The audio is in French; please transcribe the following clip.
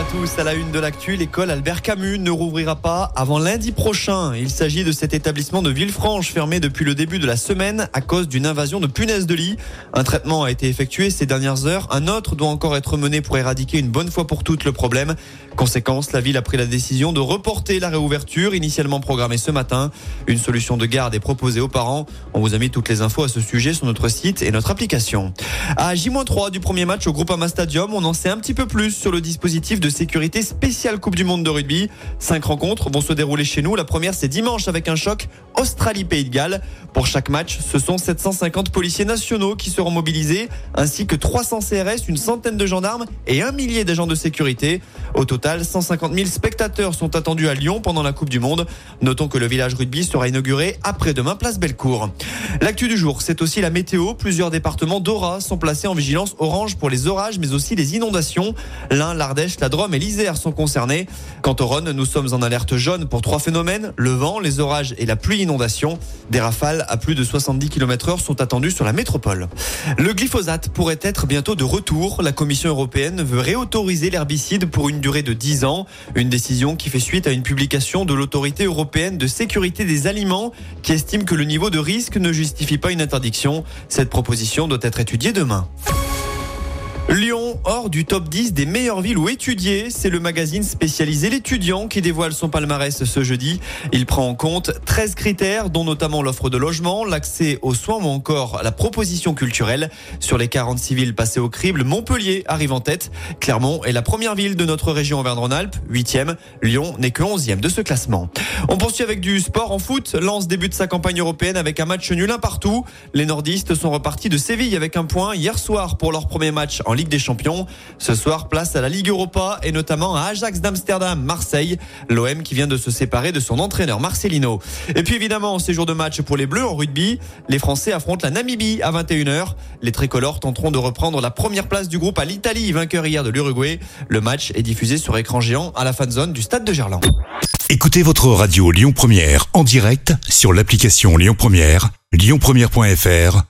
À tous, à la une de l'actu, l'école Albert Camus ne rouvrira pas avant lundi prochain. Il s'agit de cet établissement de Villefranche fermé depuis le début de la semaine à cause d'une invasion de punaises de lit. Un traitement a été effectué ces dernières heures, un autre doit encore être mené pour éradiquer une bonne fois pour toutes le problème. Conséquence, la ville a pris la décision de reporter la réouverture initialement programmée ce matin. Une solution de garde est proposée aux parents. On vous a mis toutes les infos à ce sujet sur notre site et notre application. À J-3 du premier match au Groupama Stadium, on en sait un petit peu plus sur le dispositif de sécurité spéciale Coupe du Monde de rugby. Cinq rencontres vont se dérouler chez nous. La première, c'est dimanche avec un choc Australie-Pays de Galles. Pour chaque match, ce sont 750 policiers nationaux qui seront mobilisés, ainsi que 300 CRS, une centaine de gendarmes et un millier d'agents de sécurité. Au total, 150 000 spectateurs sont attendus à Lyon pendant la Coupe du Monde. Notons que le village rugby sera inauguré après-demain, place Bellecour. L'actu du jour, c'est aussi la météo. Plusieurs départements d'Ora sont placés en vigilance orange pour les orages, mais aussi les inondations. L'Ain, l'Ardèche, la Drôme et l'Isère sont concernés. Quant au Rhône, nous sommes en alerte jaune pour trois phénomènes, le vent, les orages et la pluie inondation. Des rafales à plus de 70 km heure sont attendues sur la métropole. Le glyphosate pourrait être bientôt de retour. La Commission européenne veut réautoriser l'herbicide pour une durée de 10 ans. Une décision qui fait suite à une publication de l'autorité européenne de sécurité des aliments qui estime que le niveau de risque ne justifie pas une interdiction. Cette proposition doit être étudiée demain. Lyon, hors du top 10 des meilleures villes où étudier, c'est le magazine spécialisé L'étudiant qui dévoile son palmarès ce jeudi. Il prend en compte 13 critères, dont notamment l'offre de logement, l'accès aux soins ou encore la proposition culturelle. Sur les 46 villes passées au crible, Montpellier arrive en tête. Clermont est la première ville de notre région Auvergne-Rhône-Alpes, 8e. Lyon n'est que 11e de ce classement. On poursuit avec du sport en foot. Lance débute sa campagne européenne avec un match nul un partout. Les nordistes sont repartis de Séville avec un point hier soir pour leur premier match en Ligue des Champions. Ce soir, place à la Ligue Europa et notamment à Ajax d'Amsterdam, Marseille. L'OM qui vient de se séparer de son entraîneur Marcelino. Et puis évidemment, séjour de match pour les Bleus en rugby. Les Français affrontent la Namibie à 21h. Les tricolores tenteront de reprendre la première place du groupe à l'Italie, vainqueur hier de l'Uruguay. Le match est diffusé sur écran géant à la fan zone du stade de Gerland. Écoutez votre radio Lyon Première en direct sur l'application Lyon Première, lyonpremière.fr